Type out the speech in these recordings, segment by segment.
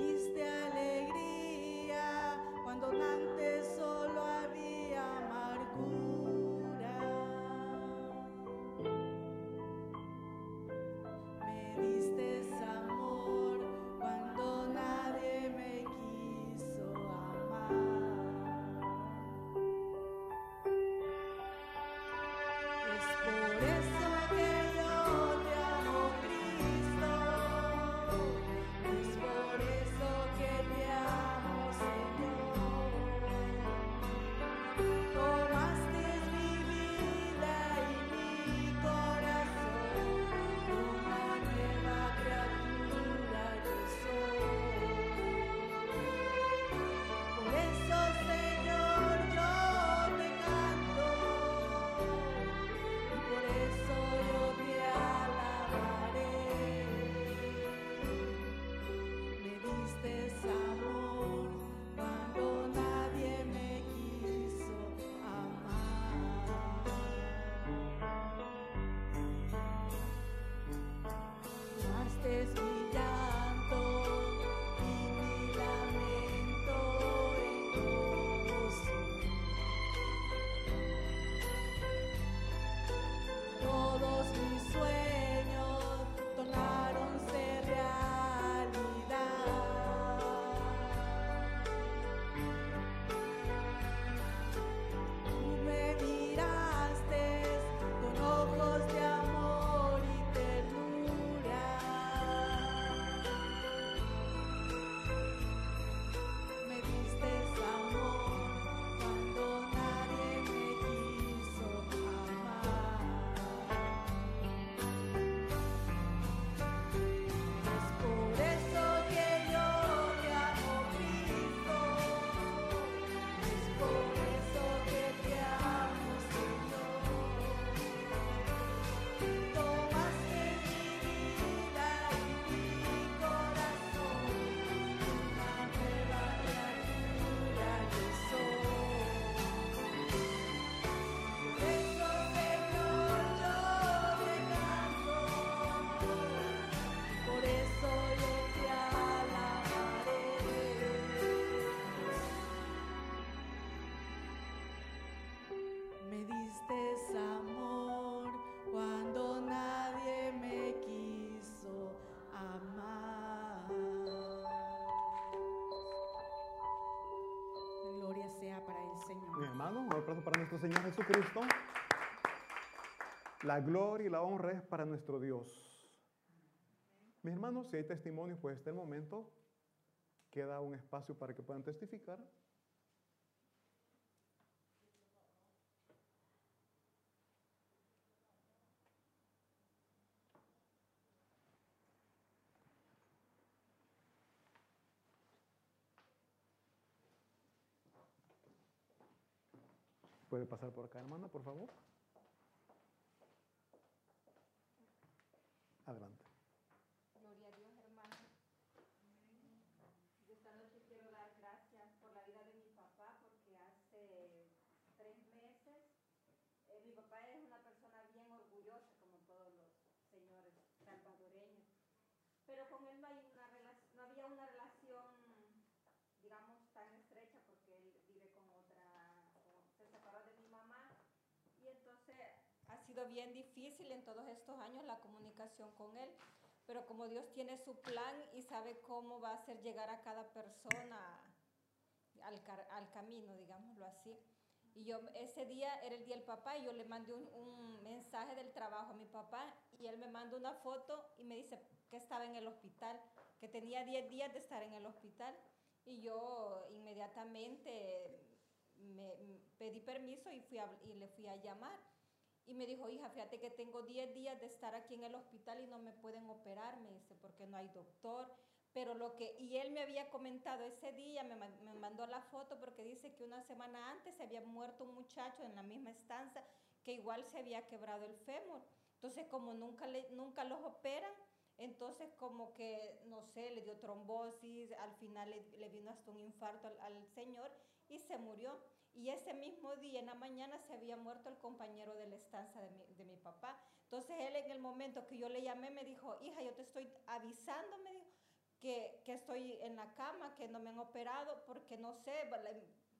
Is there Señor Jesucristo. La gloria y la honra es para nuestro Dios. Mis hermanos, si hay testimonios, pues este momento queda un espacio para que puedan testificar. Puede pasar por acá, hermana, por favor. Adelante. Gloria a Dios, hermano. Yo esta noche quiero dar gracias por la vida de mi papá, porque hace tres meses, eh, mi papá es una persona bien orgullosa, como todos los señores salvadoreños, pero con él no, hay una relac- no había una relación, digamos, tan estrecha, porque él vive con otra, con- se separó de mi mamá, y entonces ha sido bien difícil en todos estos años la comunicación con él, pero como Dios tiene su plan y sabe cómo va a hacer llegar a cada persona al, al camino, digámoslo así. Y yo ese día era el día del papá y yo le mandé un, un mensaje del trabajo a mi papá y él me mandó una foto y me dice que estaba en el hospital, que tenía 10 días de estar en el hospital. Y yo inmediatamente me, m- pedí permiso y, fui a- y le fui a llamar. Y me dijo, hija, fíjate que tengo 10 días de estar aquí en el hospital y no me pueden operar, me dice, porque no hay doctor. Pero lo que, y él me había comentado ese día, me, me mandó la foto porque dice que una semana antes se había muerto un muchacho en la misma estancia que igual se había quebrado el fémur. Entonces, como nunca, le, nunca los operan, entonces como que, no sé, le dio trombosis, al final le, le vino hasta un infarto al, al señor y se murió. Y ese mismo día, en la mañana, se había muerto el compañero de la estancia de mi, de mi papá. Entonces él en el momento que yo le llamé me dijo, hija, yo te estoy avisando, me dijo, que, que estoy en la cama, que no me han operado, porque no sé,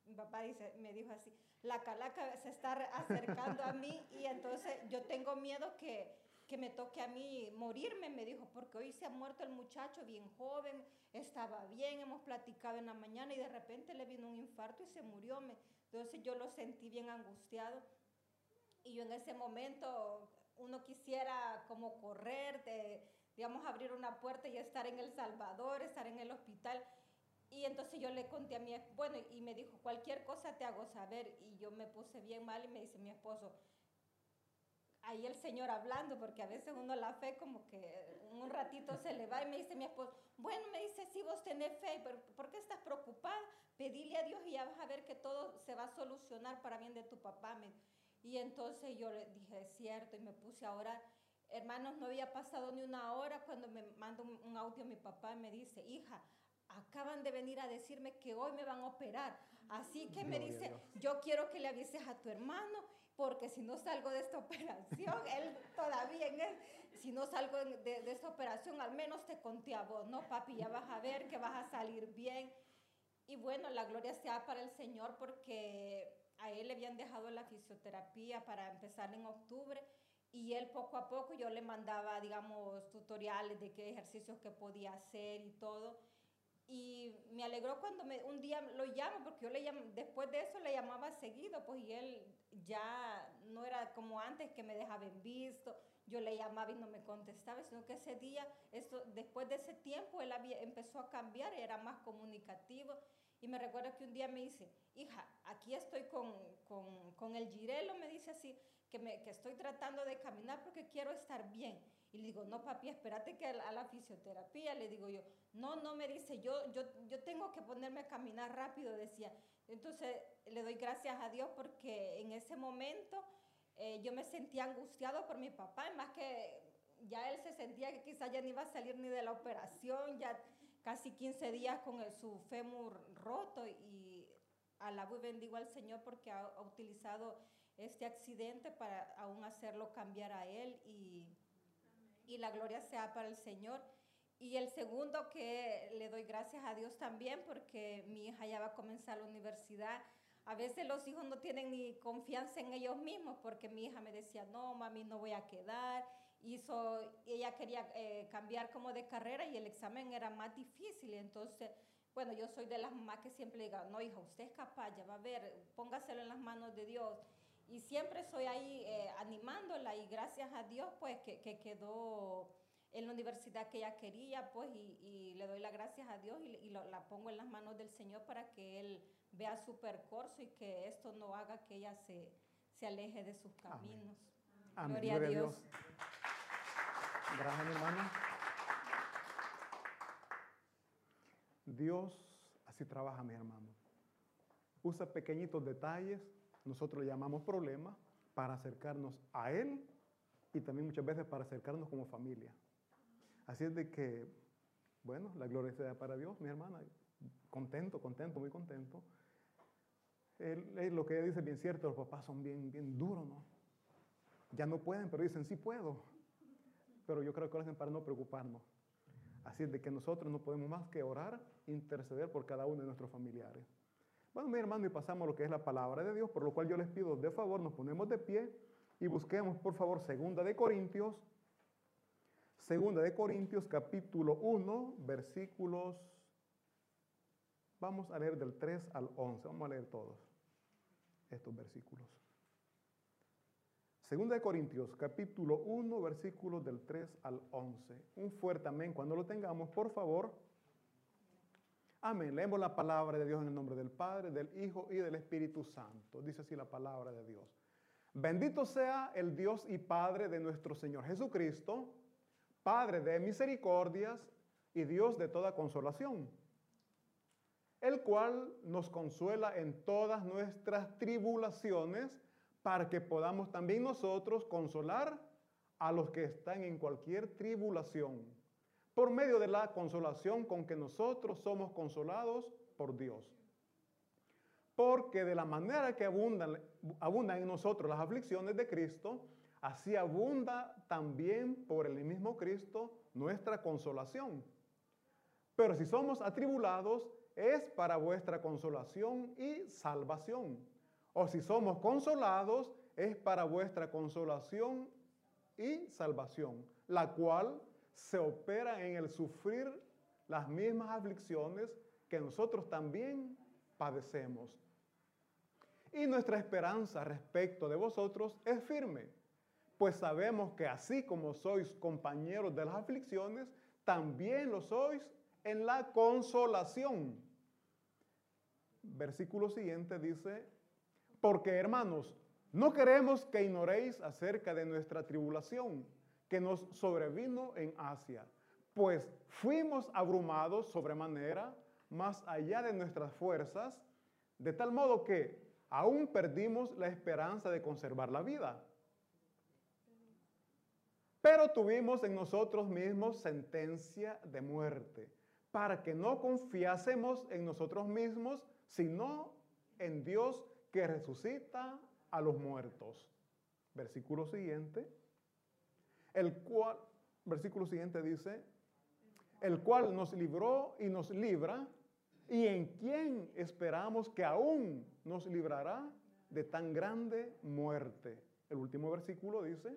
mi papá dice, me dijo así, la calaca se está acercando a mí y entonces yo tengo miedo que, que me toque a mí morirme, me dijo, porque hoy se ha muerto el muchacho bien joven, estaba bien, hemos platicado en la mañana y de repente le vino un infarto y se murió. me- entonces yo lo sentí bien angustiado y yo en ese momento uno quisiera como correr, de, digamos, abrir una puerta y estar en El Salvador, estar en el hospital. Y entonces yo le conté a mi bueno, y me dijo, cualquier cosa te hago saber. Y yo me puse bien mal y me dice mi esposo, ahí el Señor hablando, porque a veces uno la fe como que un ratito se le va y me dice mi esposo, bueno, me dice, si vos tenés fe, pero ¿por qué estás preocupada? Pedile a Dios y ya vas a ver que todo se va a solucionar para bien de tu papá. Y entonces yo le dije, es cierto, y me puse a orar. Hermanos, no había pasado ni una hora cuando me manda un, audio mi papá y me dice, hija, acaban de venir a decirme que hoy me van a operar. Así que me Gloria dice, yo quiero que le avises a tu hermano, porque si no salgo de esta operación, él todavía en él, si no salgo de, de esta operación, al menos te conté a vos, ¿no, papi? Ya vas a ver que vas a salir bien. Y bueno, la gloria sea para el Señor, porque a él le habían dejado la fisioterapia para empezar en octubre. Y él poco a poco yo le mandaba, digamos, tutoriales de qué ejercicios que podía hacer y todo. Y me alegró cuando un día lo llamo, porque yo le después de eso le llamaba seguido, pues y él ya no era como antes que me dejaba en visto, yo le llamaba y no me contestaba, sino que ese día, esto, después de ese tiempo, él había, empezó a cambiar, era más comunicativo. Y me recuerdo que un día me dice, hija, aquí estoy con, con, con el girelo, me dice así, que, me, que estoy tratando de caminar porque quiero estar bien. Y le digo, no, papi, espérate que a la, a la fisioterapia, le digo yo, no, no, me dice, yo, yo, yo tengo que ponerme a caminar rápido, decía. Entonces le doy gracias a Dios porque en ese momento eh, yo me sentía angustiado por mi papá, más que ya él se sentía que quizás ya no iba a salir ni de la operación, ya casi 15 días con su fémur roto y alabo y bendigo al Señor porque ha, ha utilizado este accidente para aún hacerlo cambiar a él y, y la gloria sea para el Señor. Y el segundo que le doy gracias a Dios también porque mi hija ya va a comenzar la universidad. A veces los hijos no tienen ni confianza en ellos mismos porque mi hija me decía, no, mami, no voy a quedar. Hizo, ella quería eh, cambiar como de carrera y el examen era más difícil. Entonces, bueno, yo soy de las mamás que siempre digo, no, hija, usted es capaz, ya va a ver, póngaselo en las manos de Dios. Y siempre soy ahí eh, animándola y gracias a Dios, pues, que, que quedó en la universidad que ella quería, pues, y, y le doy las gracias a Dios y, y lo- la pongo en las manos del Señor para que Él vea su percurso y que esto no haga que ella se, se aleje de sus Amén. caminos. Amén. Gloria a Dios. Dios así trabaja, mi hermano. Usa pequeñitos detalles, nosotros le llamamos problemas, para acercarnos a Él y también muchas veces para acercarnos como familia. Así es de que, bueno, la gloria sea para Dios, mi hermana. Contento, contento, muy contento. Lo que ella dice es bien cierto, los papás son bien, bien duros, ¿no? Ya no pueden, pero dicen, sí puedo. Pero yo creo que lo hacen para no preocuparnos. Así es de que nosotros no podemos más que orar, interceder por cada uno de nuestros familiares. Bueno, mi hermano, y pasamos a lo que es la palabra de Dios, por lo cual yo les pido, de favor, nos ponemos de pie y busquemos, por favor, segunda de Corintios, segunda de Corintios, capítulo 1, versículos, vamos a leer del 3 al 11, vamos a leer todos estos versículos. Segunda de Corintios, capítulo 1, versículos del 3 al 11. Un fuerte amén cuando lo tengamos, por favor. Amén. Leemos la palabra de Dios en el nombre del Padre, del Hijo y del Espíritu Santo. Dice así la palabra de Dios. Bendito sea el Dios y Padre de nuestro Señor Jesucristo, Padre de misericordias y Dios de toda consolación, el cual nos consuela en todas nuestras tribulaciones para que podamos también nosotros consolar a los que están en cualquier tribulación, por medio de la consolación con que nosotros somos consolados por Dios. Porque de la manera que abundan, abundan en nosotros las aflicciones de Cristo, así abunda también por el mismo Cristo nuestra consolación. Pero si somos atribulados, es para vuestra consolación y salvación. O si somos consolados, es para vuestra consolación y salvación, la cual se opera en el sufrir las mismas aflicciones que nosotros también padecemos. Y nuestra esperanza respecto de vosotros es firme, pues sabemos que así como sois compañeros de las aflicciones, también lo sois en la consolación. Versículo siguiente dice, porque hermanos, no queremos que ignoréis acerca de nuestra tribulación que nos sobrevino en Asia, pues fuimos abrumados sobremanera, más allá de nuestras fuerzas, de tal modo que aún perdimos la esperanza de conservar la vida. Pero tuvimos en nosotros mismos sentencia de muerte, para que no confiásemos en nosotros mismos, sino en Dios que resucita a los muertos. Versículo siguiente. El cual, versículo siguiente dice, el cual nos libró y nos libra, y en quien esperamos que aún nos librará de tan grande muerte. El último versículo dice,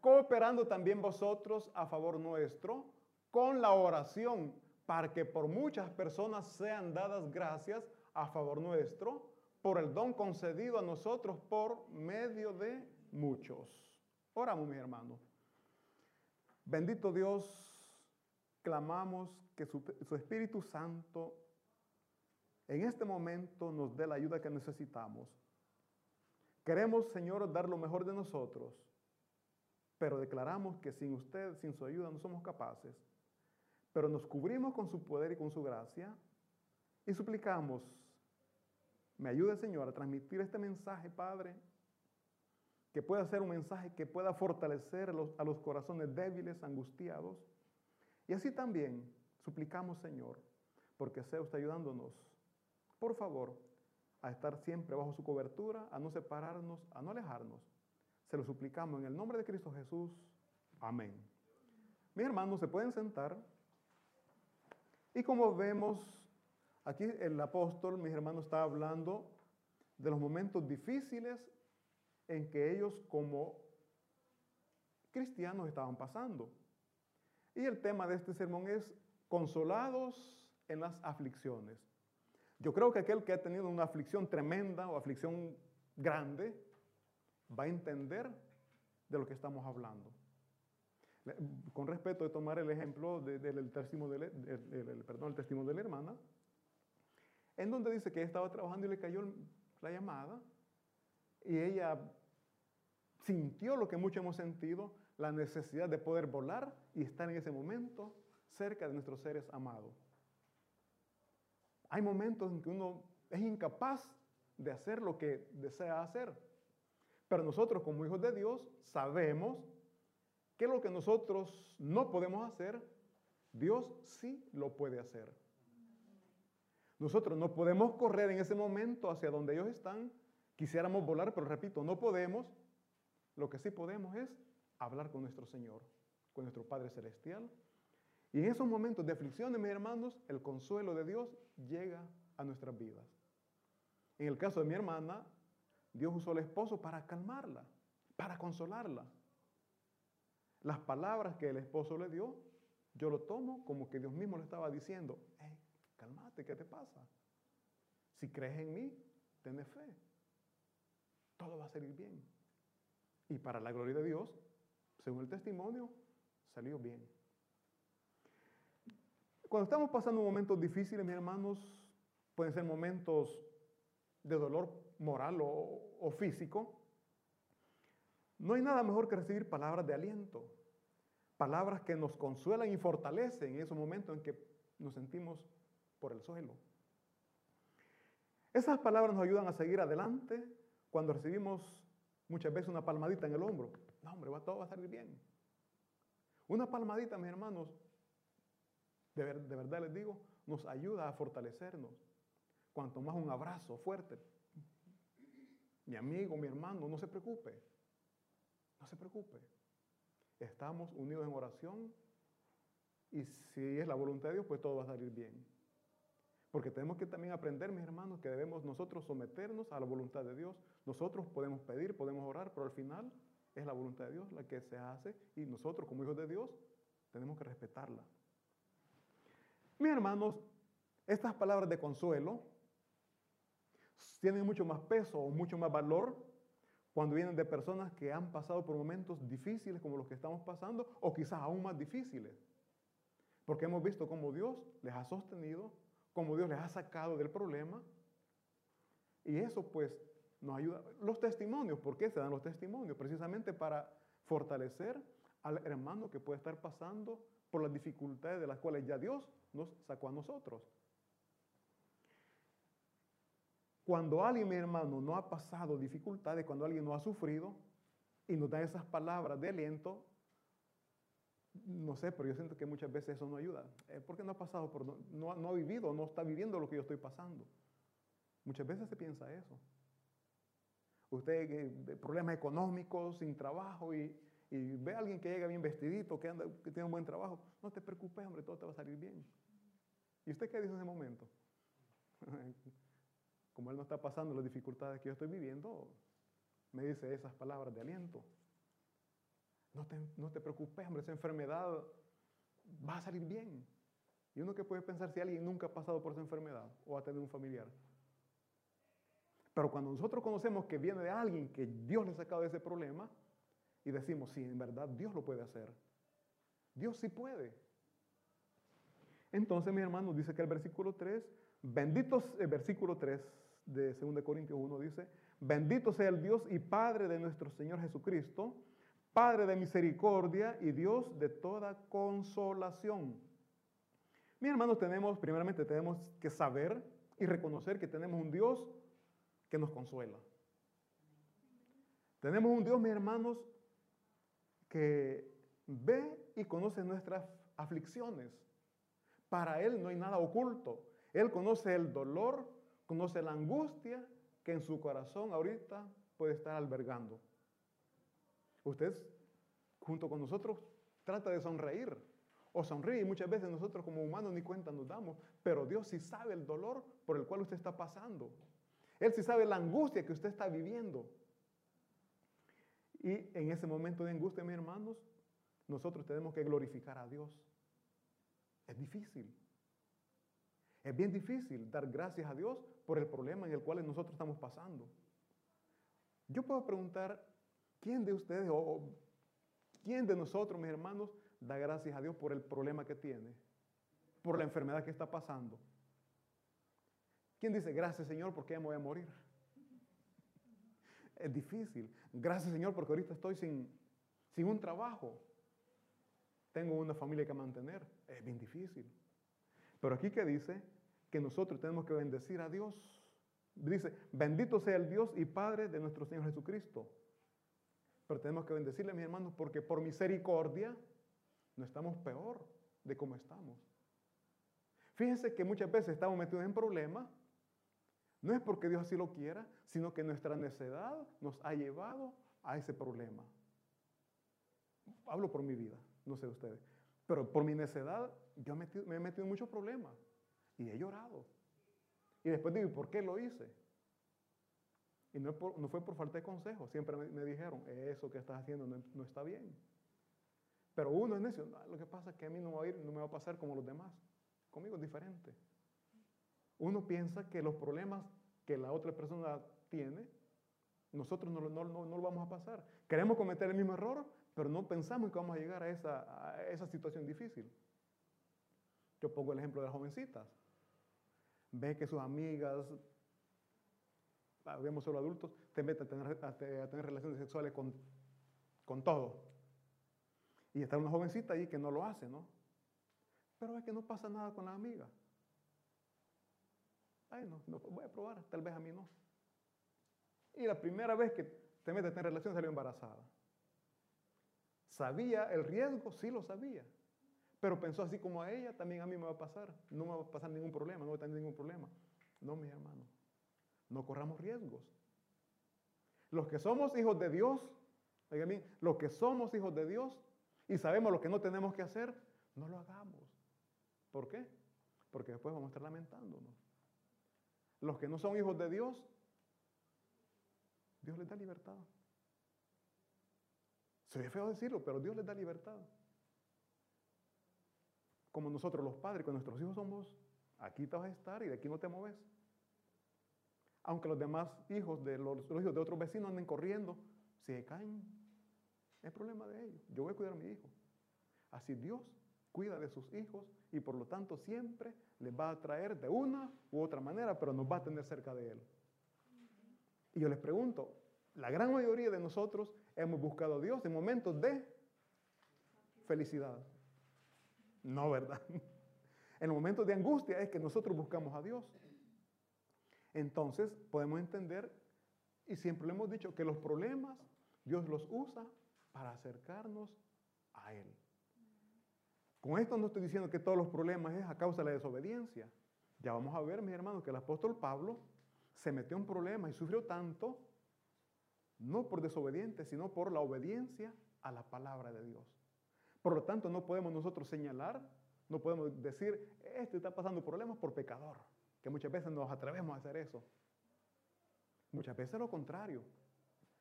cooperando también vosotros a favor nuestro con la oración, para que por muchas personas sean dadas gracias a favor nuestro, por el don concedido a nosotros por medio de muchos. Oramos, mi hermano. Bendito Dios, clamamos que su, su, Espíritu Santo en este momento nos dé la ayuda que necesitamos. Queremos, Señor, dar lo mejor de nosotros, pero declaramos que sin usted, sin su ayuda, no somos capaces. Pero nos cubrimos con su poder y con su gracia y suplicamos me ayude, Señor, a transmitir este mensaje, Padre, que pueda ser un mensaje que pueda fortalecer a los, a los corazones débiles, angustiados. Y así también suplicamos, Señor, porque sea usted ayudándonos, por favor, a estar siempre bajo su cobertura, a no separarnos, a no alejarnos. Se lo suplicamos en el nombre de Cristo Jesús. Amén. Mis hermanos, se pueden sentar. Y como vemos Aquí el apóstol, mis hermanos, está hablando de los momentos difíciles en que ellos como cristianos estaban pasando. Y el tema de este sermón es consolados en las aflicciones. Yo creo que aquel que ha tenido una aflicción tremenda o aflicción grande va a entender de lo que estamos hablando. Con respeto de tomar el ejemplo del testimonio de, perdón, el testimonio de la hermana, en donde dice que estaba trabajando y le cayó la llamada y ella sintió lo que muchos hemos sentido, la necesidad de poder volar y estar en ese momento cerca de nuestros seres amados. Hay momentos en que uno es incapaz de hacer lo que desea hacer, pero nosotros como hijos de Dios sabemos que lo que nosotros no podemos hacer, Dios sí lo puede hacer. Nosotros no podemos correr en ese momento hacia donde ellos están. Quisiéramos volar, pero repito, no podemos. Lo que sí podemos es hablar con nuestro Señor, con nuestro Padre Celestial. Y en esos momentos de aflicciones, mis hermanos, el consuelo de Dios llega a nuestras vidas. En el caso de mi hermana, Dios usó al esposo para calmarla, para consolarla. Las palabras que el esposo le dio, yo lo tomo como que Dios mismo le estaba diciendo, Cálmate, ¿qué te pasa? Si crees en mí, ten fe. Todo va a salir bien. Y para la gloria de Dios, según el testimonio, salió bien. Cuando estamos pasando momentos difíciles, mis hermanos, pueden ser momentos de dolor moral o físico, no hay nada mejor que recibir palabras de aliento, palabras que nos consuelan y fortalecen en esos momentos en que nos sentimos por el suelo. Esas palabras nos ayudan a seguir adelante cuando recibimos muchas veces una palmadita en el hombro. No, hombre, va, todo va a salir bien. Una palmadita, mis hermanos, de, de verdad les digo, nos ayuda a fortalecernos. Cuanto más un abrazo fuerte. Mi amigo, mi hermano, no se preocupe. No se preocupe. Estamos unidos en oración Y si es la voluntad de Dios, pues todo va a salir bien. Porque tenemos que también aprender, mis hermanos, que debemos nosotros someternos a la voluntad de Dios. Nosotros podemos pedir, podemos orar, pero al final es la voluntad de Dios la que se hace y nosotros como hijos de Dios tenemos que respetarla. Mis hermanos, estas palabras de consuelo tienen mucho más peso o mucho más valor cuando vienen de personas que han pasado por momentos difíciles como los que estamos pasando o quizás aún más difíciles. Porque hemos visto cómo Dios les ha sostenido, cómo Dios les ha sacado del problema. Y eso pues nos ayuda. Los testimonios, ¿por qué se dan los testimonios? Precisamente para fortalecer al hermano que puede estar pasando por las dificultades de las cuales ya Dios nos sacó a nosotros. Cuando alguien, mi hermano, no ha pasado dificultades, cuando alguien no ha sufrido y nos da esas palabras de aliento, no sé, pero yo siento que muchas veces eso no ayuda. Eh, porque no ha pasado por, no, no ha vivido, no está viviendo lo que yo estoy pasando. Muchas veces se piensa eso. Usted, eh, problemas económicos, sin trabajo, y, ve a alguien que llega bien vestidito, que, que tiene un buen trabajo. No te preocupes, hombre, todo te va a salir bien. ¿Y usted qué dice en ese momento? Como él no está pasando las dificultades que yo estoy viviendo, me dice esas palabras de aliento. No te, no te preocupes, hombre, esa enfermedad va a salir bien. Y uno que puede pensar si alguien nunca ha pasado por esa enfermedad o ha tenido un familiar. Pero cuando nosotros conocemos que viene de alguien que Dios le ha sacado de ese problema y decimos, sí, en verdad Dios lo puede hacer. Dios sí puede. Entonces, mi hermano, dice que el versículo 3, bendito, el versículo 3 de 2 Corintios 1 dice, bendito sea el Dios y Padre de nuestro Señor Jesucristo, Padre de misericordia y Dios de toda consolación. Mi hermanos, tenemos, primeramente tenemos que saber y reconocer que tenemos un Dios que nos consuela. Tenemos un Dios, mis hermanos, que ve y conoce nuestras aflicciones. Para Él no hay nada oculto. Él conoce el dolor, conoce la angustia que en su corazón ahorita puede estar albergando. Usted, junto con nosotros, trata de sonreír o sonríe y muchas veces nosotros como humanos ni cuenta nos damos, pero Dios sí sabe el dolor por el cual usted está pasando. Él sí sabe la angustia que usted está viviendo. Y en ese momento de angustia, mis hermanos, nosotros tenemos que glorificar a Dios. Es difícil. Es bien difícil dar gracias a Dios por el problema en el cual nosotros estamos pasando. Yo puedo preguntar, ¿quién de ustedes o quién de nosotros, mis hermanos, da gracias a Dios por el problema que tiene? Por la enfermedad que está pasando. ¿Quién dice, gracias Señor, porque ya me voy a morir? Es difícil. Gracias Señor, porque ahorita estoy sin, sin un trabajo. Tengo una familia que mantener. Es bien difícil. Pero aquí que dice que nosotros tenemos que bendecir a Dios. Dice, bendito sea el Dios y Padre de nuestro Señor Jesucristo. Pero tenemos que bendecirle, mis hermanos, porque por misericordia no estamos peor de como estamos. Fíjense que muchas veces estamos metidos en problemas no es porque Dios así lo quiera, sino que nuestra necedad nos ha llevado a ese problema. Hablo por mi vida, no sé ustedes. Pero por mi necedad yo me he metido en muchos problemas y he llorado. Y después digo, ¿por qué lo hice? Y no, fue por falta de consejo, siempre me, dijeron, eso que estás haciendo no, está bien. Pero uno es necio, lo que pasa es que a mí no, va a ir, no me va a pasar como los demás. Conmigo es diferente uno piensa que los problemas que la otra persona tiene, nosotros no, lo vamos a pasar. Queremos cometer el mismo error, pero no pensamos que vamos a llegar a esa, esa situación difícil. Yo pongo el ejemplo de las jovencitas. Ve que sus amigas, vemos solo adultos, te meten a tener, relaciones sexuales con, con todo. Y está una jovencita ahí que no lo hace, ¿no? Pero es que no pasa nada con la amiga. Ay, no, no, voy a probar, tal vez a mí no. Y la primera vez que te metes en relación salió embarazada. ¿Sabía el riesgo? Sí lo sabía. Pero pensó así como a ella, también a mí me va a pasar. No me va a pasar ningún problema, no voy a tener ningún problema. No, mi hermano. No corramos riesgos. Los que somos hijos de Dios, oigan bien, los que somos hijos de Dios y sabemos lo que no tenemos que hacer, No lo hagamos. ¿Por qué? Porque después vamos a estar lamentándonos. Los que no son hijos de Dios, Dios les da libertad. Se feo decirlo, pero Dios les da libertad. Como nosotros los padres, con nuestros hijos somos, aquí te vas a estar y de aquí no te mueves. Aunque los demás hijos de los, hijos de otros vecinos anden corriendo, si se caen, es problema de ellos. Yo voy a cuidar a mi hijo. Así Dios cuida de sus hijos y por lo tanto siempre les va a traer de una u otra manera, pero nos va a tener cerca de Él. Y yo les pregunto, la gran mayoría de nosotros hemos buscado a Dios en momentos de felicidad. No, ¿verdad? En momentos de angustia es que nosotros buscamos a Dios. Entonces podemos entender, y siempre le hemos dicho, que los problemas Dios los usa para acercarnos a Él. Con esto no estoy diciendo que todos los problemas es a causa de la desobediencia. Ya vamos a ver, mis hermanos, que el apóstol Pablo se metió en problemas y sufrió tanto, no por desobediente, sino por la obediencia a la palabra de Dios. Por lo tanto, no podemos nosotros señalar, no podemos decir, este está pasando problemas por pecador, que muchas veces nos atrevemos a hacer eso. Muchas veces lo contrario.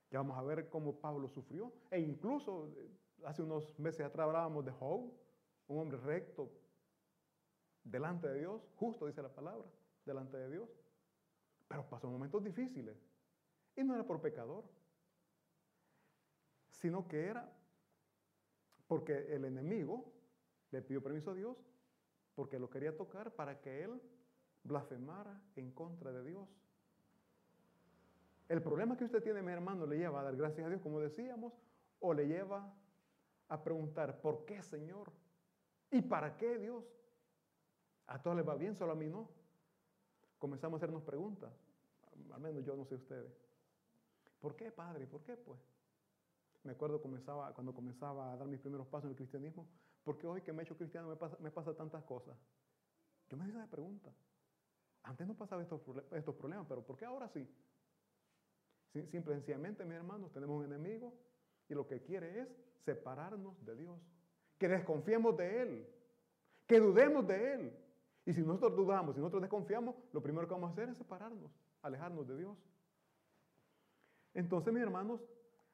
Ya vamos a ver cómo Pablo sufrió. E incluso eh, hace unos meses atrás hablábamos de Job, un hombre recto, delante de Dios, justo dice la palabra, delante de Dios. Pero pasó momentos difíciles. Y no era por pecador, sino que era porque el enemigo le pidió permiso a Dios porque lo quería tocar para que él blasfemara en contra de Dios. El problema que usted tiene, mi hermano, le lleva a dar gracias a Dios, como decíamos, o le lleva a preguntar, ¿por qué, Señor? ¿Y para qué, Dios? A todos les va bien, solo a mí no. Comenzamos a hacernos preguntas, al menos yo no sé ustedes. ¿Por qué, Padre? ¿Por qué, pues? Me acuerdo comenzaba, cuando comenzaba a dar mis primeros pasos en el cristianismo, ¿por qué hoy que me he hecho cristiano me pasa, tantas cosas? Yo me hice esa pregunta. Antes no pasaba estos, estos problemas, pero ¿por qué ahora sí? Simple sencillamente, mis hermanos, tenemos un enemigo y lo que quiere es separarnos de Dios. Que desconfiemos de Él. Que dudemos de Él. Y si nosotros dudamos, si nosotros desconfiamos, lo primero que vamos a hacer es separarnos, alejarnos de Dios. Entonces, mis hermanos,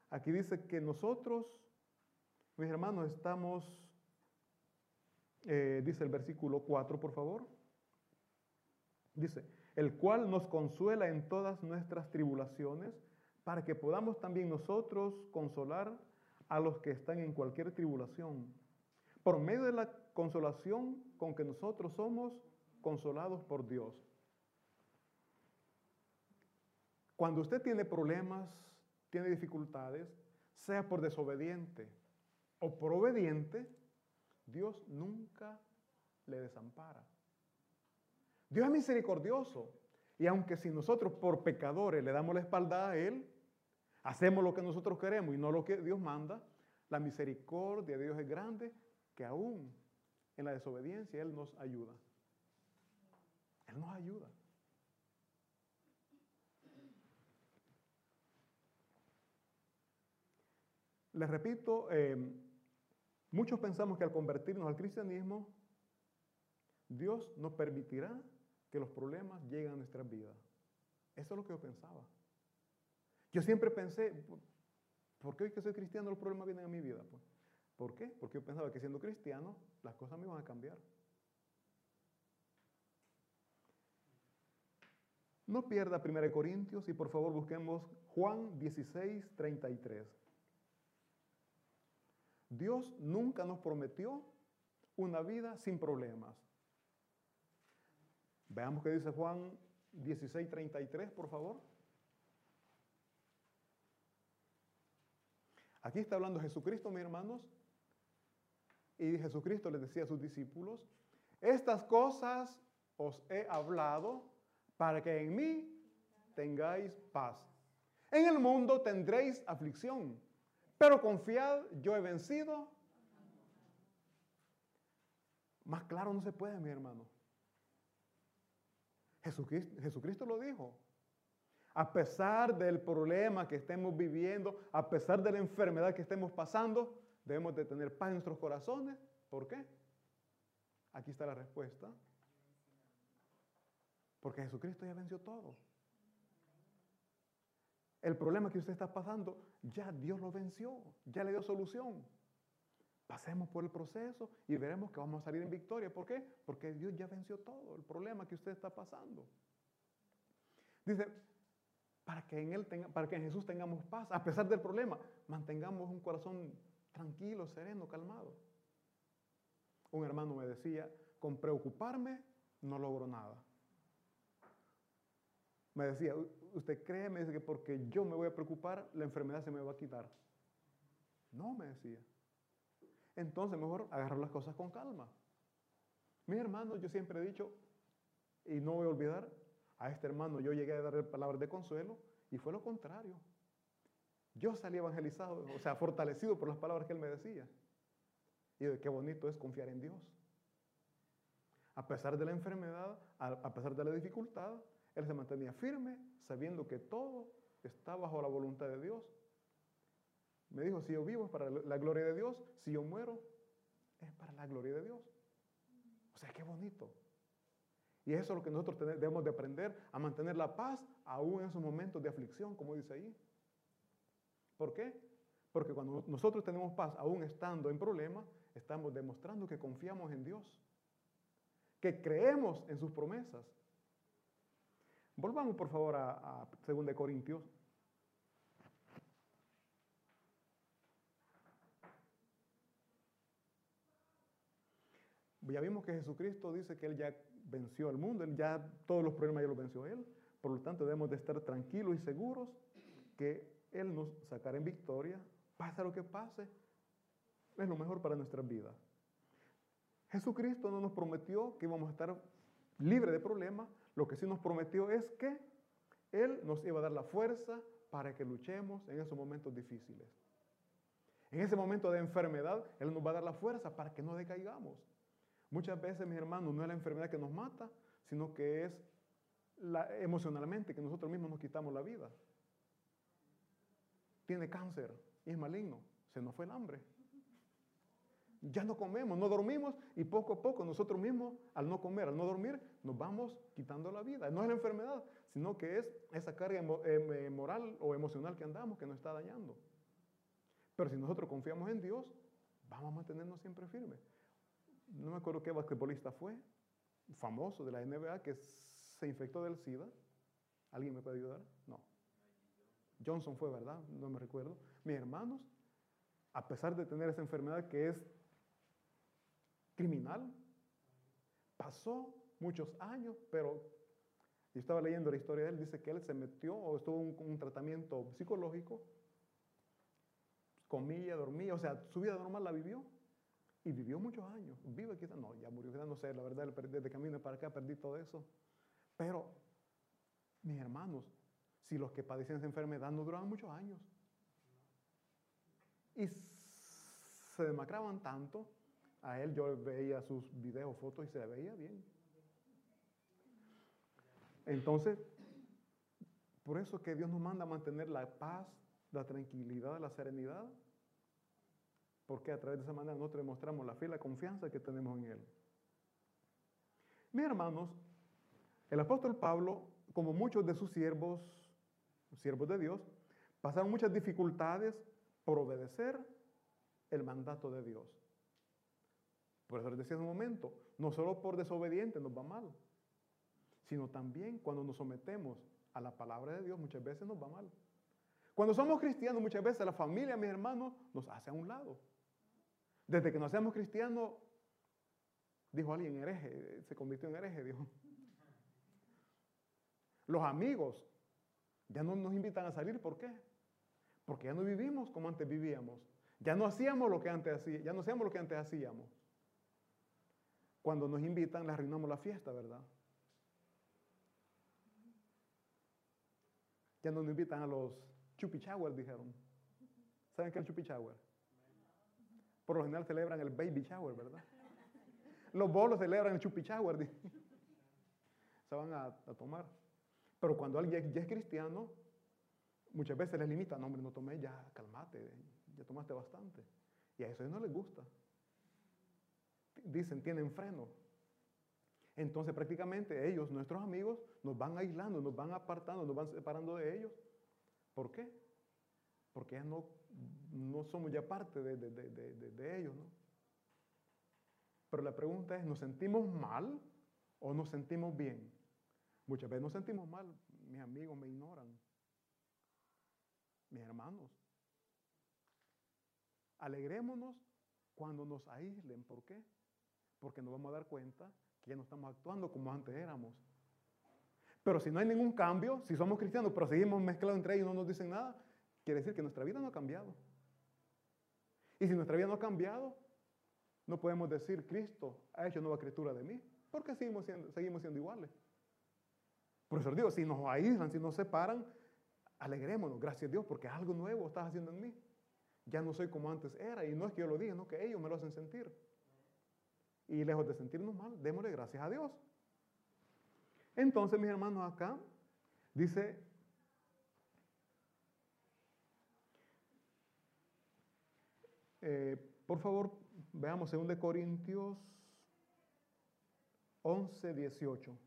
aquí dice que nosotros, mis hermanos, estamos, eh, dice el versículo 4, por favor. Dice, el cual nos consuela en todas nuestras tribulaciones para que podamos también nosotros consolar a los que están en cualquier tribulación, por medio de la consolación con que nosotros somos consolados por Dios. Cuando usted tiene problemas, tiene dificultades, sea por desobediente o por obediente, Dios nunca le desampara. Dios es misericordioso. Y aunque si nosotros por pecadores le damos la espalda a Él, hacemos lo que nosotros queremos y no lo que Dios manda, la misericordia de Dios es grande que aún en la desobediencia Él nos ayuda. Él nos ayuda. Les repito, eh, muchos pensamos que al convertirnos al cristianismo, Dios nos permitirá que los problemas lleguen a nuestras vidas. Eso es lo que yo pensaba. Yo siempre pensé, ¿por qué hoy que soy cristiano los problemas vienen a mi vida? Pues, ¿Por qué? Porque yo pensaba que siendo cristiano las cosas me iban a cambiar. No pierda 1 Corintios y por favor busquemos Juan 16, 33. Dios nunca nos prometió una vida sin problemas. Veamos qué dice Juan 16, 33, por favor. Aquí está hablando Jesucristo, mis hermanos, y Jesucristo les decía a sus discípulos, estas cosas os he hablado para que en mí tengáis paz. En el mundo tendréis aflicción, pero confiad, yo he vencido. Más claro no se puede, mi hermano. Jesucristo, lo dijo. A pesar del problema que estemos viviendo, a pesar de la enfermedad que estemos pasando, debemos de tener paz en nuestros corazones. ¿Por qué? Aquí está la respuesta. Porque Jesucristo ya venció todo. El problema que usted está pasando, ya Dios lo venció, ya le dio solución. Pasemos por el proceso y veremos que vamos a salir en victoria. ¿Por qué? Porque Dios ya venció todo el problema que usted está pasando. Dice, para que en, él para que en Jesús tengamos paz, a pesar del problema, mantengamos un corazón tranquilo, sereno, calmado. Un hermano me decía, con preocuparme no logro nada. Me decía, ¿usted cree? Me dice que porque yo me voy a preocupar, la enfermedad se me va a quitar. No, me decía. Entonces mejor agarrar las cosas con calma. Mis hermanos, yo siempre he dicho, y no voy a olvidar, a este hermano yo llegué a darle palabras de consuelo y fue lo contrario. Yo salí evangelizado, o sea, fortalecido por las palabras que él me decía. Y de qué bonito es confiar en Dios. A pesar de la enfermedad, a pesar de la dificultad, él se mantenía firme, sabiendo que todo está bajo la voluntad de Dios. Me dijo, si yo vivo es para la gloria de Dios, si yo muero es para la gloria de Dios. O sea, qué bonito. Y eso es lo que nosotros debemos de aprender, a mantener la paz aún en esos momentos de aflicción, como dice ahí. ¿Por qué? Porque cuando nosotros tenemos paz aún estando en problemas, estamos demostrando que confiamos en Dios, que creemos en sus promesas. Volvamos por favor a, a 2 Corintios. Ya vimos que Jesucristo dice que Él ya venció al mundo, él ya todos los problemas ya los venció Él. Por lo tanto, debemos de estar tranquilos y seguros que Él nos sacará en victoria, pase lo que pase, es lo mejor para nuestras vidas. Jesucristo no nos prometió que íbamos a estar libres de problemas, lo que sí nos prometió es que Él nos iba a dar la fuerza para que luchemos en esos momentos difíciles. En ese momento de enfermedad, Él nos va a dar la fuerza para que no decaigamos. Muchas veces, mis hermanos, no es la enfermedad que nos mata, sino que es emocionalmente que nosotros mismos nos quitamos la vida. Tiene cáncer y es maligno. Se nos fue el hambre. Ya no comemos, no dormimos y poco a poco nosotros mismos, al no comer, al no dormir, nos vamos quitando la vida. No es la enfermedad, sino que es esa carga eh, moral o emocional que andamos que nos está dañando. Pero si nosotros confiamos en Dios, vamos a mantenernos siempre firmes no me acuerdo qué basquetbolista fue, famoso de la NBA, que se infectó del SIDA. ¿Alguien me puede ayudar? No. Johnson fue, ¿verdad? No me recuerdo. Mis hermanos, a pesar de tener esa enfermedad que es criminal, pasó muchos años, pero yo estaba leyendo la historia de él, dice que él se metió o estuvo en un, un tratamiento psicológico, comía, dormía, o sea, su vida normal la vivió y vivió muchos años. Vive quizás, no, ya murió, quizás no sé, la verdad, desde camino para acá perdí todo eso. Pero, mis hermanos, si los que padecían esa enfermedad no duraban muchos años y se demacraban tanto, a él yo veía sus videos, fotos y se veía bien. Entonces, por eso que Dios nos manda a mantener la paz, la tranquilidad, la serenidad porque a través de esa manera nosotros demostramos la fe y la confianza que tenemos en Él. Mis hermanos, el apóstol Pablo, como muchos de sus siervos, siervos de Dios, pasaron muchas dificultades por obedecer el mandato de Dios. Por eso les decía en un momento, no solo por desobediente nos va mal, sino también cuando nos sometemos a la palabra de Dios muchas veces nos va mal. Cuando somos cristianos muchas veces la familia, mis hermanos, nos hace a un lado. Desde que nos hacemos cristianos, dijo alguien hereje, se convirtió en hereje, dijo. Los amigos ya no nos invitan a salir, ¿por qué? Porque ya no vivimos como antes vivíamos. Ya no hacíamos lo que antes hacíamos, ya no hacíamos lo que antes hacíamos. Cuando nos invitan, le arruinamos la fiesta, ¿verdad? Ya no nos invitan a los chupi dijeron. ¿Saben qué es el por lo general celebran el baby shower, ¿verdad? Los bolos celebran el chupi shower. Se van a, tomar. Pero cuando alguien ya es cristiano, muchas veces les limita, no hombre, no tomé, ya calmate, ya tomaste bastante. Y a eso no les gusta. dicen, tienen freno. Entonces prácticamente ellos, nuestros amigos, nos van aislando, nos van apartando, nos van separando de ellos. ¿Por qué? Porque ya no, no somos ya parte de, de- de- de- ellos, ¿no? Pero la pregunta es, ¿nos sentimos mal o nos sentimos bien? Muchas veces nos sentimos mal, mis amigos me ignoran, mis hermanos. Alegrémonos cuando nos aíslen, ¿por qué? Porque nos vamos a dar cuenta que ya no estamos actuando como antes éramos. Pero si no hay ningún cambio, si somos cristianos, pero seguimos mezclados entre ellos y no nos dicen nada, quiere decir que nuestra vida no ha cambiado. Y si nuestra vida no ha cambiado, no podemos decir, Cristo ha hecho nueva criatura de mí, porque seguimos siendo, seguimos siendo iguales. Por eso digo, si nos aíslan, si nos separan, alegrémonos, gracias a Dios, porque algo nuevo estás haciendo en mí. Ya no soy como antes era, y no es que yo lo diga, no que ellos me lo hacen sentir. Y lejos de sentirnos mal, démosle gracias a Dios. Entonces, mis hermanos, acá dice, eh, por favor, veamos 2 Corintios 11, 18.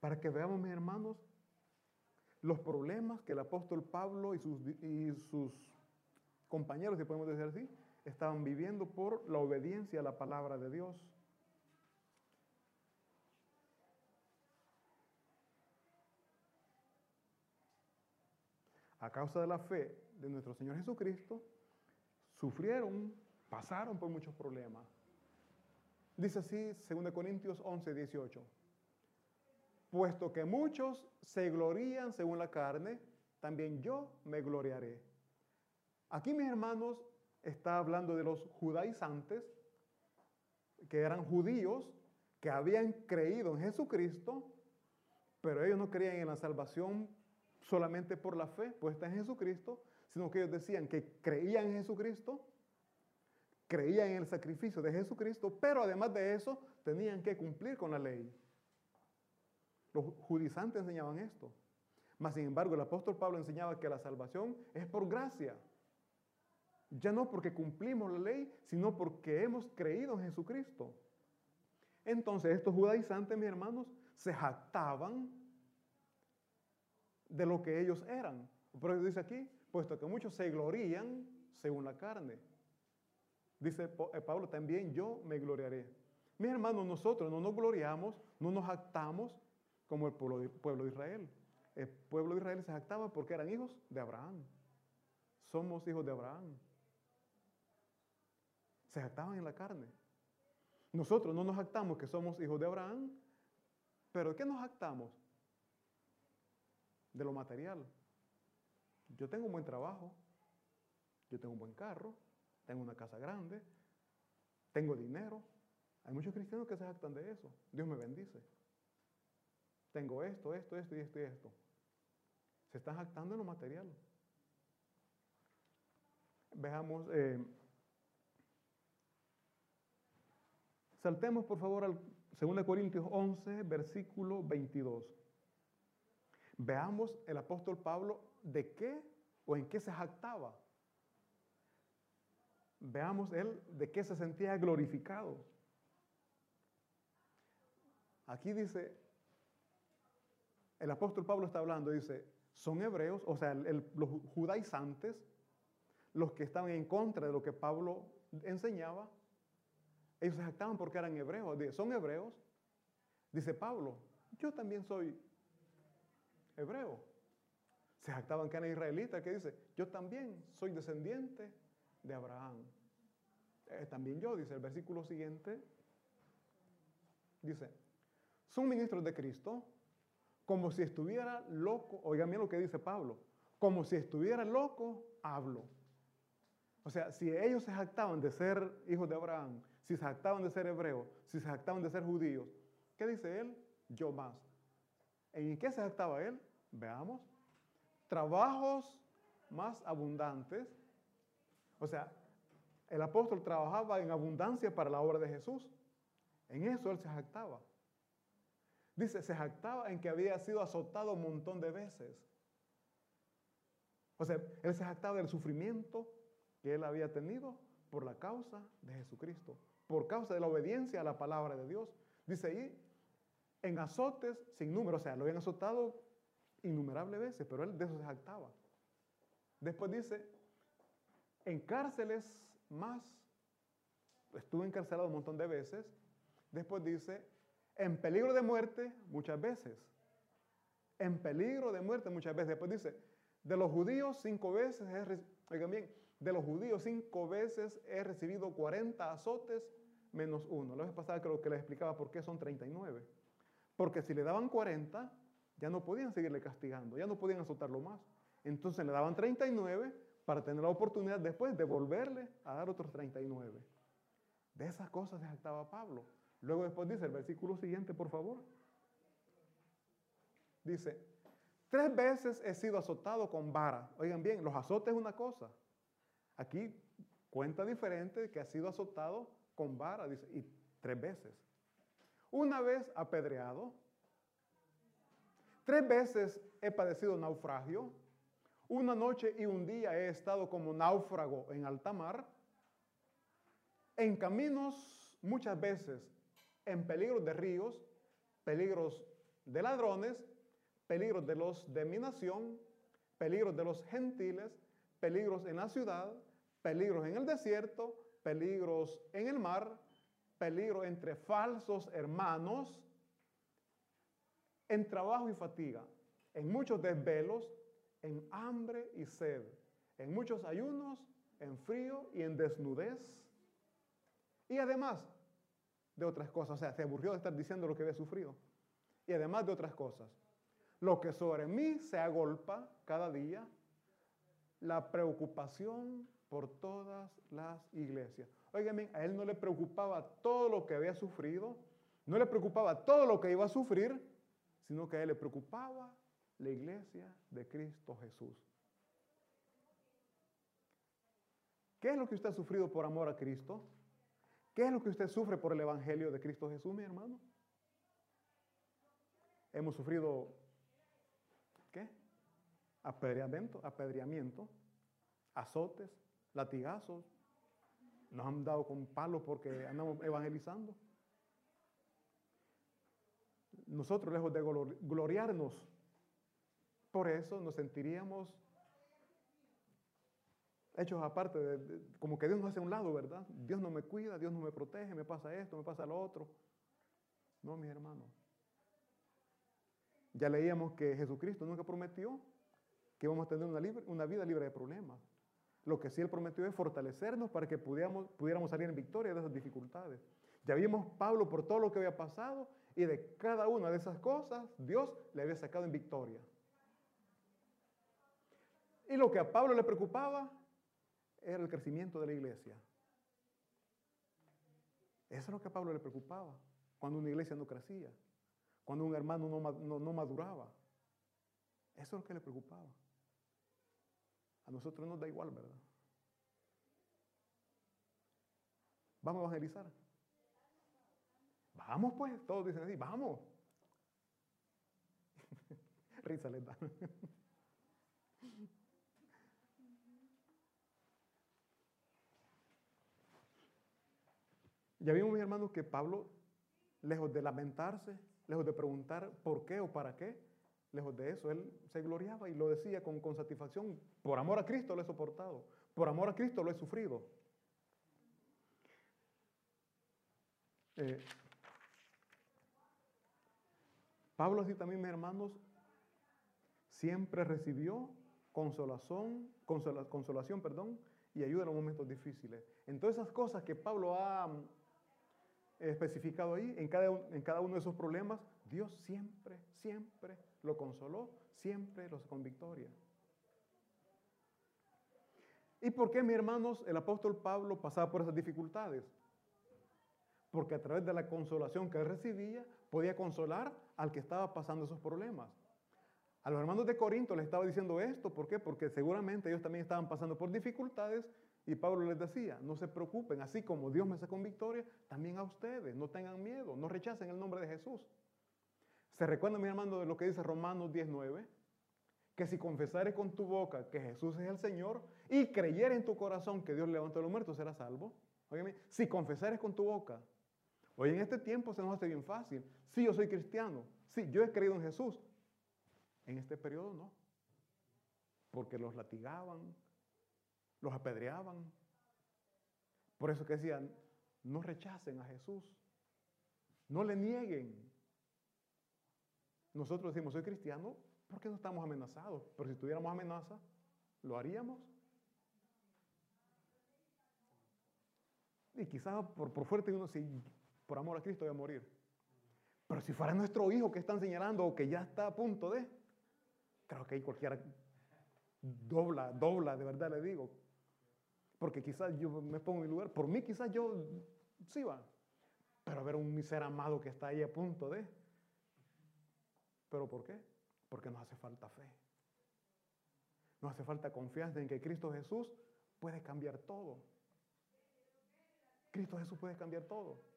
Para que veamos, mis hermanos, los problemas que el apóstol Pablo y sus, y sus compañeros, si podemos decir así, estaban viviendo por la obediencia a la palabra de Dios. A causa de la fe de nuestro Señor Jesucristo, sufrieron, pasaron por muchos problemas. Dice así 2 Corintios 11, 18. Puesto que muchos se glorían según la carne, también yo me gloriaré. Aquí, mis hermanos, está hablando de los judaizantes, que eran judíos, que habían creído en Jesucristo, pero ellos no creían en la salvación solamente por la fe puesta en Jesucristo, sino que ellos decían que creían en Jesucristo, creían en el sacrificio de Jesucristo, pero además de eso tenían que cumplir con la ley. Los judizantes enseñaban esto. Mas, sin embargo, el apóstol Pablo enseñaba que la salvación es por gracia. Ya no porque cumplimos la ley, sino porque hemos creído en Jesucristo. Entonces, estos judaizantes, mis hermanos, se jactaban de lo que ellos eran. Por eso dice aquí, puesto que muchos se glorían según la carne. Dice eh, Pablo, también yo me gloriaré. Mis hermanos, nosotros no nos gloriamos, no nos jactamos como el pueblo de, Israel. El pueblo de Israel se jactaba porque eran hijos de Abraham. Somos hijos de Abraham. Se jactaban en la carne. Nosotros no nos jactamos que somos hijos de Abraham, pero ¿de qué nos jactamos? De lo material. Yo tengo un buen trabajo, yo tengo un buen carro, tengo una casa grande, tengo dinero. Hay muchos cristianos que se jactan de eso. Dios me bendice. Tengo esto, esto, esto y esto y esto. Se están jactando en lo material. Veamos, eh, saltemos por favor al 2 Corintios 11, versículo 22. Veamos el apóstol Pablo de qué o en qué se jactaba. Veamos él de qué se sentía glorificado. Aquí dice, el apóstol Pablo está hablando, dice, son hebreos, o sea, los judaizantes, los que estaban en contra de lo que Pablo enseñaba, ellos se jactaban porque eran hebreos, son hebreos. Dice Pablo, yo también soy hebreo. Se jactaban que eran israelitas, que dice, yo también soy descendiente de Abraham. Eh, también yo, dice el versículo siguiente, dice, son ministros de Cristo, como si estuviera loco, oigan bien lo que dice Pablo, como si estuviera loco, hablo. O sea, si ellos se jactaban de ser hijos de Abraham, si se jactaban de ser hebreos, si se jactaban de ser judíos, ¿qué dice él? Yo más. ¿En qué se jactaba él? Veamos. Trabajos más abundantes. O sea, el apóstol trabajaba en abundancia para la obra de Jesús. En eso él se jactaba. Dice, se jactaba en que había sido azotado un montón de veces. O sea, él se jactaba del sufrimiento que él había tenido por la causa de Jesucristo, por causa de la obediencia a la palabra de Dios. Dice ahí, en azotes sin número, o sea, lo habían azotado innumerables veces, pero él de eso se jactaba. Después dice, en cárceles más, estuve encarcelado un montón de veces. Después dice, en peligro de muerte muchas veces. En peligro de muerte muchas veces. Después dice, de los judíos cinco veces, he, oigan bien, de los judíos cinco veces he recibido 40 azotes menos uno. La vez pasada creo que les explicaba por qué son 39. Porque si le daban 40, ya no podían seguirle castigando, ya no podían azotarlo más. Entonces le daban 39 para tener la oportunidad después de volverle a dar otros 39. De esas cosas se jactaba Pablo. Luego después dice el versículo siguiente, por favor. Dice, tres veces he sido azotado con vara. Oigan bien, los azotes es una cosa. Aquí cuenta diferente que ha sido azotado con vara, dice, y tres veces. Una vez apedreado, tres veces he padecido naufragio, una noche y un día he estado como náufrago en alta mar, en caminos muchas veces, en peligros de ríos, peligros de ladrones, peligros de los de mi nación, peligros de los gentiles, peligros en la ciudad, peligros en el desierto, peligros en el mar, peligro entre falsos hermanos, en trabajo y fatiga, en muchos desvelos, en hambre y sed, en muchos ayunos, en frío y en desnudez. Y además de otras cosas, o sea, se aburrió de estar diciendo lo que había sufrido. Y además de otras cosas, lo que sobre mí se agolpa cada día, la preocupación por todas las iglesias. Óigame, a él no le preocupaba todo lo que había sufrido, no le preocupaba todo lo que iba a sufrir, sino que a él le preocupaba la iglesia de Cristo Jesús. ¿Qué es lo que usted ha sufrido por amor a Cristo? ¿Qué es lo que usted sufre por el Evangelio de Cristo Jesús, mi hermano? Hemos sufrido, ¿qué? Apedreamiento, apedreamiento, azotes, latigazos, nos han dado con palos porque andamos evangelizando. Nosotros, lejos de gloriarnos, por eso nos sentiríamos hechos aparte, de, como que Dios nos hace un lado, ¿verdad? Dios no me cuida, Dios no me protege, me pasa esto, me pasa lo otro. No, mis hermanos. Ya leíamos que Jesucristo nunca prometió que íbamos a tener una, una vida libre de problemas. Lo que sí Él prometió es fortalecernos para que pudiéramos, pudiéramos salir en victoria de esas dificultades. Ya vimos Pablo por todo lo que había pasado y de cada una de esas cosas Dios le había sacado en victoria. Y lo que a Pablo le preocupaba era el crecimiento de la iglesia. Eso es lo que a Pablo le preocupaba, cuando una iglesia no crecía, cuando un hermano no, no maduraba. Eso es lo que le preocupaba. A nosotros nos da igual, ¿verdad? Vamos a evangelizar. Vamos pues, todos dicen así, vamos. Risa les da. ya vimos, mis hermanos, que Pablo, lejos de lamentarse, lejos de preguntar por qué o para qué, Lejos de eso, él se gloriaba y lo decía con, satisfacción. Por amor a Cristo lo he soportado. Por amor a Cristo lo he sufrido. Eh, Pablo así también, mis hermanos, siempre recibió consolación, consolación perdón, y ayuda en los momentos difíciles. En todas esas cosas que Pablo ha mm, especificado ahí, en cada, en cada uno de esos problemas, Dios siempre, siempre lo consoló, siempre los con victoria. ¿Y por qué, mis hermanos, el apóstol Pablo pasaba por esas dificultades? Porque a través de la consolación que él recibía, podía consolar al que estaba pasando esos problemas. A los hermanos de Corinto les estaba diciendo esto, ¿por qué? Porque seguramente ellos también estaban pasando por dificultades y Pablo les decía, no se preocupen, así como Dios me sacó en victoria, también a ustedes, no tengan miedo, no rechacen el nombre de Jesús. ¿Se recuerda, mi hermano, de lo que dice Romanos 19? que si confesares con tu boca que Jesús es el Señor y creyeres en tu corazón que Dios levantó a los muertos, serás salvo. Óigame, si confesares con tu boca, hoy en este tiempo se nos hace bien fácil. Sí, yo soy cristiano. Sí, yo he creído en Jesús. En este periodo no. Porque los latigaban, los apedreaban. Por eso que decían, no rechacen a Jesús. No le nieguen. Nosotros decimos, soy cristiano, porque no estamos amenazados. Pero si tuviéramos amenaza, ¿lo haríamos? Y quizás por, por fuerte uno, si por amor a Cristo voy a morir. Pero si fuera nuestro hijo que están señalando o que ya está a punto de, creo que ahí cualquiera dobla, dobla, de verdad le digo. Porque quizás yo me pongo en mi lugar, por mí quizás yo sí va. Pero ver un ser amado que está ahí a punto de. ¿Pero por qué? Porque nos hace falta fe. Nos hace falta confianza en que Cristo Jesús puede cambiar todo. Cristo Jesús puede cambiar todo.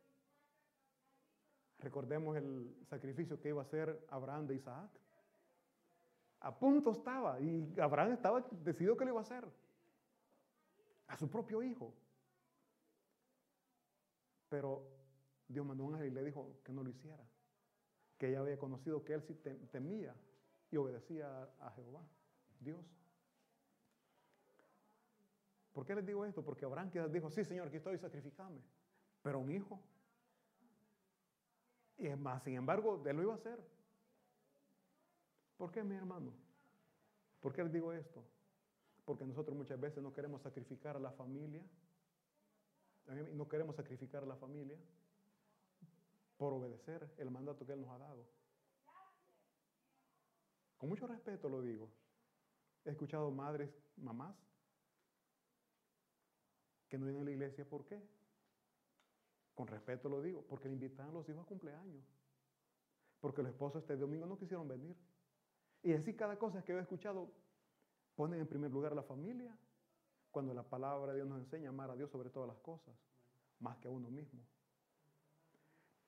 Recordemos el sacrificio que iba a hacer Abraham de Isaac. A punto estaba y Abraham estaba decidido que lo iba a hacer. A su propio hijo. Pero Dios mandó un ángel y le dijo que no lo hiciera. Que ella había conocido que él sí temía y obedecía a Jehová, Dios. ¿Por qué les digo esto? Porque Abraham dijo, sí, Señor, aquí estoy, sacrificame. Pero un hijo. Y es más, sin embargo, él lo iba a hacer. ¿Por qué, mi hermano? ¿Por qué les digo esto? Porque nosotros muchas veces no queremos sacrificar a la familia. No queremos sacrificar a la familia por obedecer el mandato que Él nos ha dado. Con mucho respeto lo digo. He escuchado madres, mamás, que no vienen a la iglesia. ¿Por qué? Con respeto lo digo, porque le invitan a los hijos a cumpleaños. Porque los esposos este domingo no quisieron venir. Y así cada cosa que he escuchado ponen en primer lugar a la familia, cuando la palabra de Dios nos enseña a amar a Dios sobre todas las cosas, más que a uno mismo.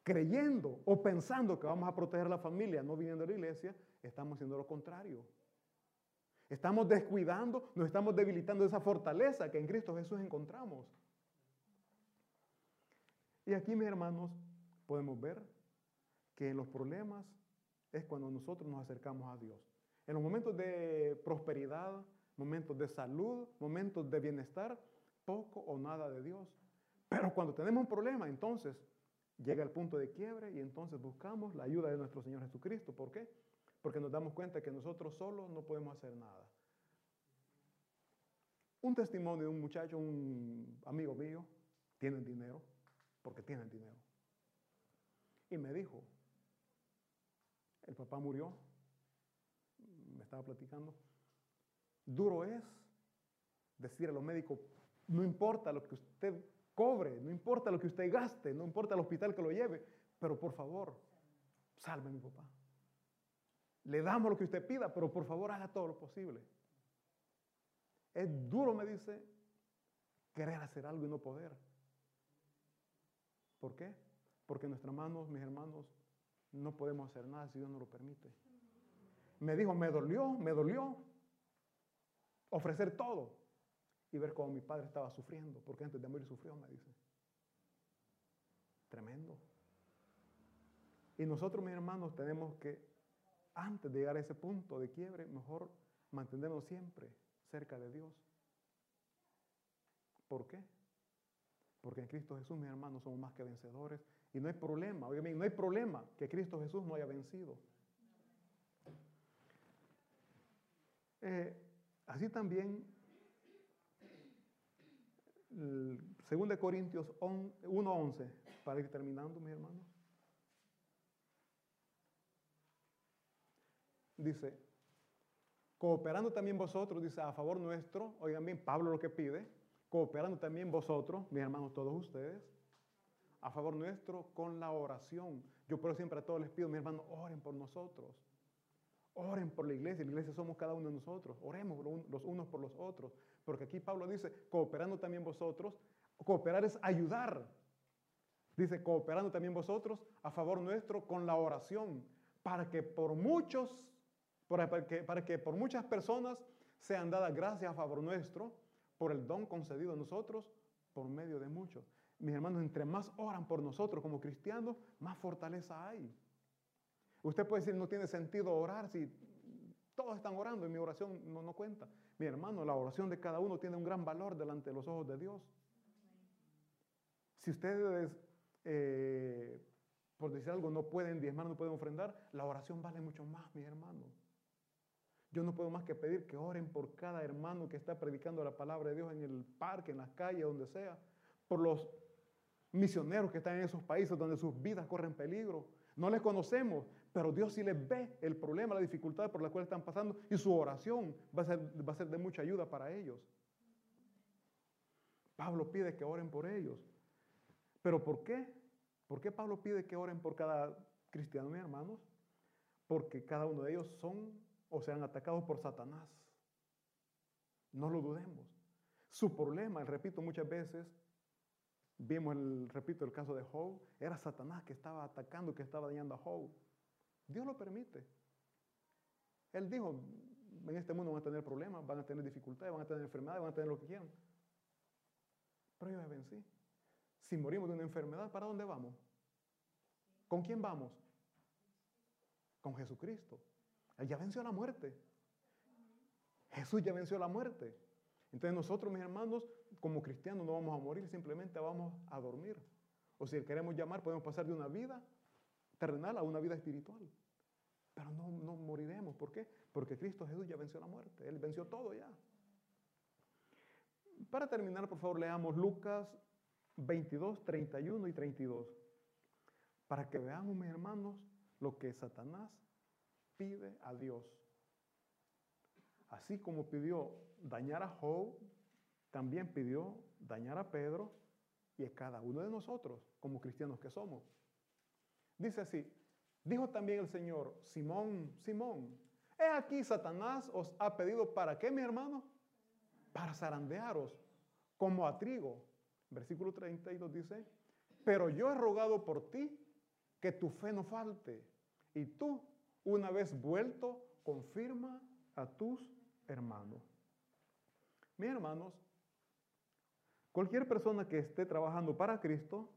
Creyendo o pensando que vamos a proteger a la familia no viniendo a la iglesia, estamos haciendo lo contrario. Estamos descuidando, nos estamos debilitando esa fortaleza que en Cristo Jesús encontramos. Y aquí, mis hermanos, podemos ver que en los problemas es cuando nosotros nos acercamos a Dios. En los momentos de prosperidad, momentos de salud, momentos de bienestar, poco o nada de Dios. Pero cuando tenemos un problema, entonces llega el punto de quiebre y entonces buscamos la ayuda de nuestro Señor Jesucristo. ¿Por qué? Porque nos damos cuenta que nosotros solos no podemos hacer nada. Un testimonio de un muchacho, un amigo mío, tiene dinero, porque tienen dinero. Y me dijo, el papá murió, me estaba platicando, duro es decir a los médicos, no importa lo que usted cobre, no importa lo que usted gaste, no importa el hospital que lo lleve, pero por favor, salve a mi papá. Le damos lo que usted pida, pero por favor haga todo lo posible. Es duro, me dice, querer hacer algo y no poder. ¿Por qué? Porque nuestras manos, mis hermanos, no podemos hacer nada si Dios no lo permite. Me dijo, me dolió, me dolió ofrecer todo y ver cómo mi padre estaba sufriendo, porque antes de morir sufrió, me dice. Tremendo. Y nosotros, mis hermanos, tenemos que, antes de llegar a ese punto de quiebre, mejor mantenernos siempre cerca de Dios. ¿Por qué? Porque en Cristo Jesús, mis hermanos, somos más que vencedores. Y no hay problema, obviamente, no hay problema que Cristo Jesús no haya vencido. Eh, así también, 2 Corintios 1.11, para ir terminando, mis hermanos. Dice, cooperando también vosotros, dice, a favor nuestro, oigan bien, Pablo lo que pide, cooperando también vosotros, mis hermanos, todos ustedes, a favor nuestro con la oración. Yo por siempre a todos les pido, mis hermanos, oren por nosotros. Oren por la iglesia. La iglesia somos cada uno de nosotros. Oremos los unos por los otros. Porque aquí Pablo dice, cooperando también vosotros. Cooperar es ayudar. Dice, cooperando también vosotros a favor nuestro con la oración. Para que por muchos para que, para que por muchas personas sean dadas gracias a favor nuestro por el don concedido a nosotros por medio de muchos. Mis hermanos, entre más oran por nosotros como cristianos, más fortaleza hay. Usted puede decir, no tiene sentido orar si todos están orando y mi oración no, no cuenta. Mi hermano, la oración de cada uno tiene un gran valor delante de los ojos de Dios. Si ustedes, eh, por decir algo, no pueden diezmar, no pueden ofrendar, la oración vale mucho más, mis hermanos. Yo no puedo más que pedir que oren por cada hermano que está predicando la palabra de Dios en el parque, en las calles, donde sea, por los misioneros que están en esos países donde sus vidas corren peligro. No les conocemos, pero Dios sí les ve el problema, la dificultad por la cual están pasando y su oración va a, ser, va a ser de mucha ayuda para ellos. Pablo pide que oren por ellos. ¿Pero por qué? ¿Por qué Pablo pide que oren por cada cristiano, mis hermanos? Porque cada uno de ellos son o serán atacados por Satanás. No lo dudemos. Su problema, repito muchas veces, vimos, el, repito, el caso de Job, era Satanás que estaba atacando, que estaba dañando a Job. Dios lo permite. Él dijo, en este mundo van a tener problemas, van a tener dificultades, van a tener enfermedades, van a tener lo que quieran. Pero yo me vencí. Si morimos de una enfermedad, ¿para dónde vamos? ¿Con quién vamos? Con Jesucristo. Él ya venció la muerte. Jesús ya venció la muerte. Entonces nosotros, mis hermanos, como cristianos no vamos a morir, simplemente vamos a dormir. O si queremos llamar, podemos pasar de una vida terrenal a una vida espiritual. Pero no, no moriremos. ¿Por qué? Porque Cristo Jesús ya venció la muerte. Él venció todo ya. Para terminar, por favor, leamos Lucas 22, 31 y 32. Para que veamos, mis hermanos, lo que Satanás pide a Dios. Así como pidió dañar a Job, también pidió dañar a Pedro y a cada uno de nosotros, como cristianos que somos. Dice así, dijo también el Señor, Simón, Simón, he aquí Satanás os ha pedido para qué, mi hermano? Para zarandearos como a trigo. Versículo 32 dice, pero yo he rogado por ti que tu fe no falte y tú, una vez vuelto, confirma a tus hermanos. Mis hermanos, cualquier persona que esté trabajando para Cristo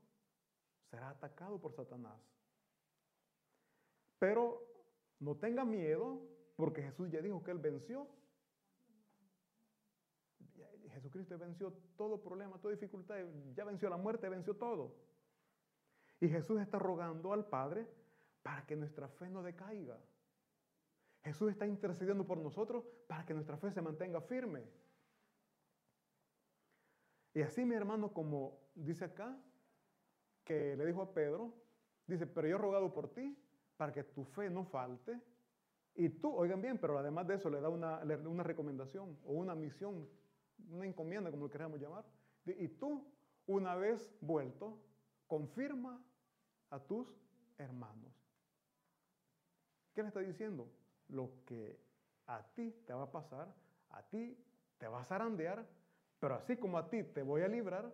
será atacado por Satanás. Pero no tenga miedo porque Jesús ya dijo que Él venció. Jesucristo venció todo problema, toda dificultad, ya venció la muerte, venció todo. Y Jesús está rogando al Padre para que nuestra fe no decaiga. Jesús está intercediendo por nosotros para que nuestra fe se mantenga firme. Y así mi hermano, como dice acá, que le dijo a Pedro, dice, pero yo he rogado por ti para que tu fe no falte. Y tú, oigan bien, pero además de eso le da una, recomendación o una misión, una encomienda, como lo queramos llamar. Y tú, una vez vuelto, confirma a tus hermanos. ¿Qué le está diciendo? Lo que a ti te va a pasar, a ti te vas a zarandear, pero así como a ti te voy a librar,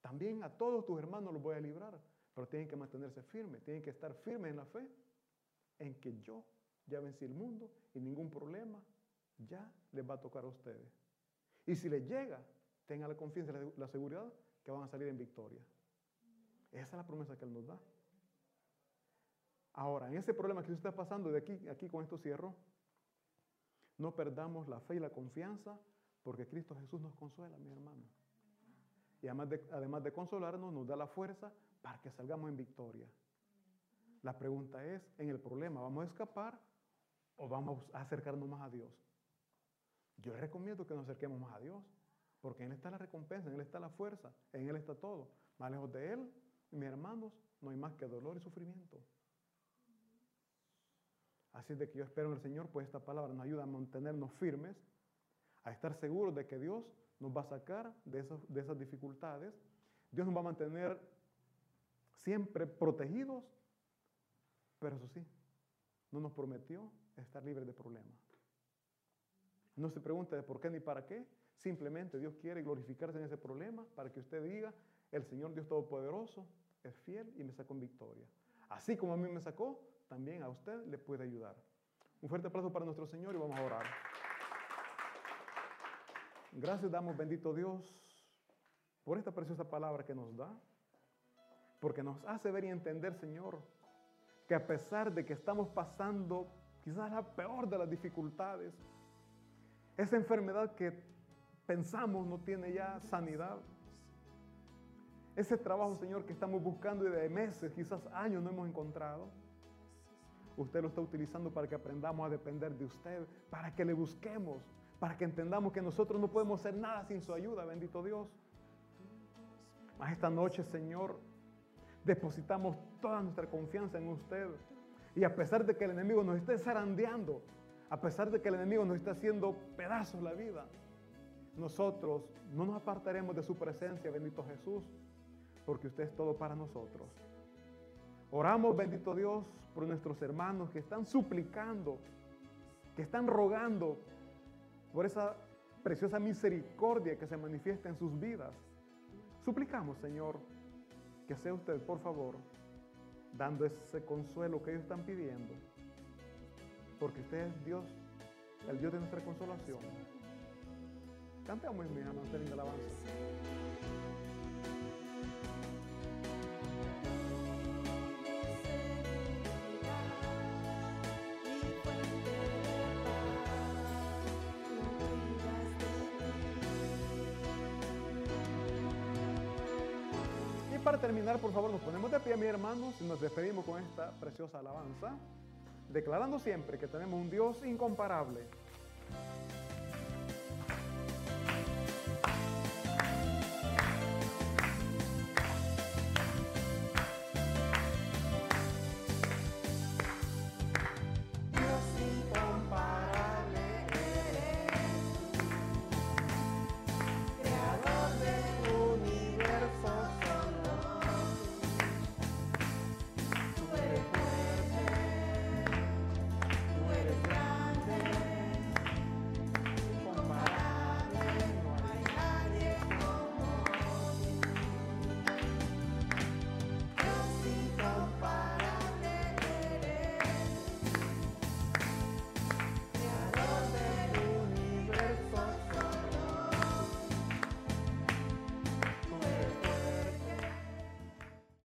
también a todos tus hermanos los voy a librar. Pero tienen que mantenerse firmes, tienen que estar firmes en la fe, en que yo ya vencí el mundo y ningún problema ya les va a tocar a ustedes. Y si les llega, tengan la confianza y la seguridad que van a salir en victoria. Esa es la promesa que Él nos da. Ahora, en ese problema que usted está pasando, de aquí, aquí con esto cierro, no perdamos la fe y la confianza, porque Cristo Jesús nos consuela, mi hermano. Y además de, además de consolarnos, nos da la fuerza para que salgamos en victoria. La pregunta es, en el problema, ¿vamos a escapar o vamos a acercarnos más a Dios? Yo recomiendo que nos acerquemos más a Dios, porque en Él está la recompensa, en Él está la fuerza, en Él está todo. Más lejos de Él, mis hermanos, no hay más que dolor y sufrimiento. Así de que yo espero en el Señor, pues esta palabra nos ayuda a mantenernos firmes, a estar seguros de que Dios nos va a sacar de, esas dificultades. Dios nos va a mantener siempre protegidos, pero eso sí, no nos prometió estar libres de problemas. No se pregunte de por qué ni para qué, simplemente Dios quiere glorificarse en ese problema para que usted diga, el Señor Dios Todopoderoso es fiel y me sacó en victoria. Así como a mí me sacó, también a usted le puede ayudar. Un fuerte aplauso para nuestro Señor y vamos a orar. Gracias damos, bendito Dios, por esta preciosa palabra que nos da, porque nos hace ver y entender, Señor, que a pesar de que estamos pasando quizás la peor de las dificultades, esa enfermedad que pensamos no tiene ya sanidad, ese trabajo, Señor, que estamos buscando y de meses, quizás años no hemos encontrado, usted lo está utilizando para que aprendamos a depender de usted, para que le busquemos, para que entendamos que nosotros no podemos hacer nada sin su ayuda, bendito Dios. Mas esta noche, Señor, depositamos toda nuestra confianza en usted. Y a pesar de que el enemigo nos esté zarandeando, a pesar de que el enemigo nos esté haciendo pedazos la vida, nosotros no nos apartaremos de su presencia, bendito Jesús, porque usted es todo para nosotros. Oramos, bendito Dios, por nuestros hermanos que están suplicando, que están rogando por esa preciosa misericordia que se manifiesta en sus vidas. Suplicamos, Señor, que sea usted, por favor, dando ese consuelo que ellos están pidiendo, porque usted es Dios, el Dios de nuestra consolación. Cantemos, mi hermano, linda alabanza. Para terminar, por favor, nos ponemos de pie, mis hermanos, y nos despedimos con esta preciosa alabanza, declarando siempre que tenemos un Dios incomparable.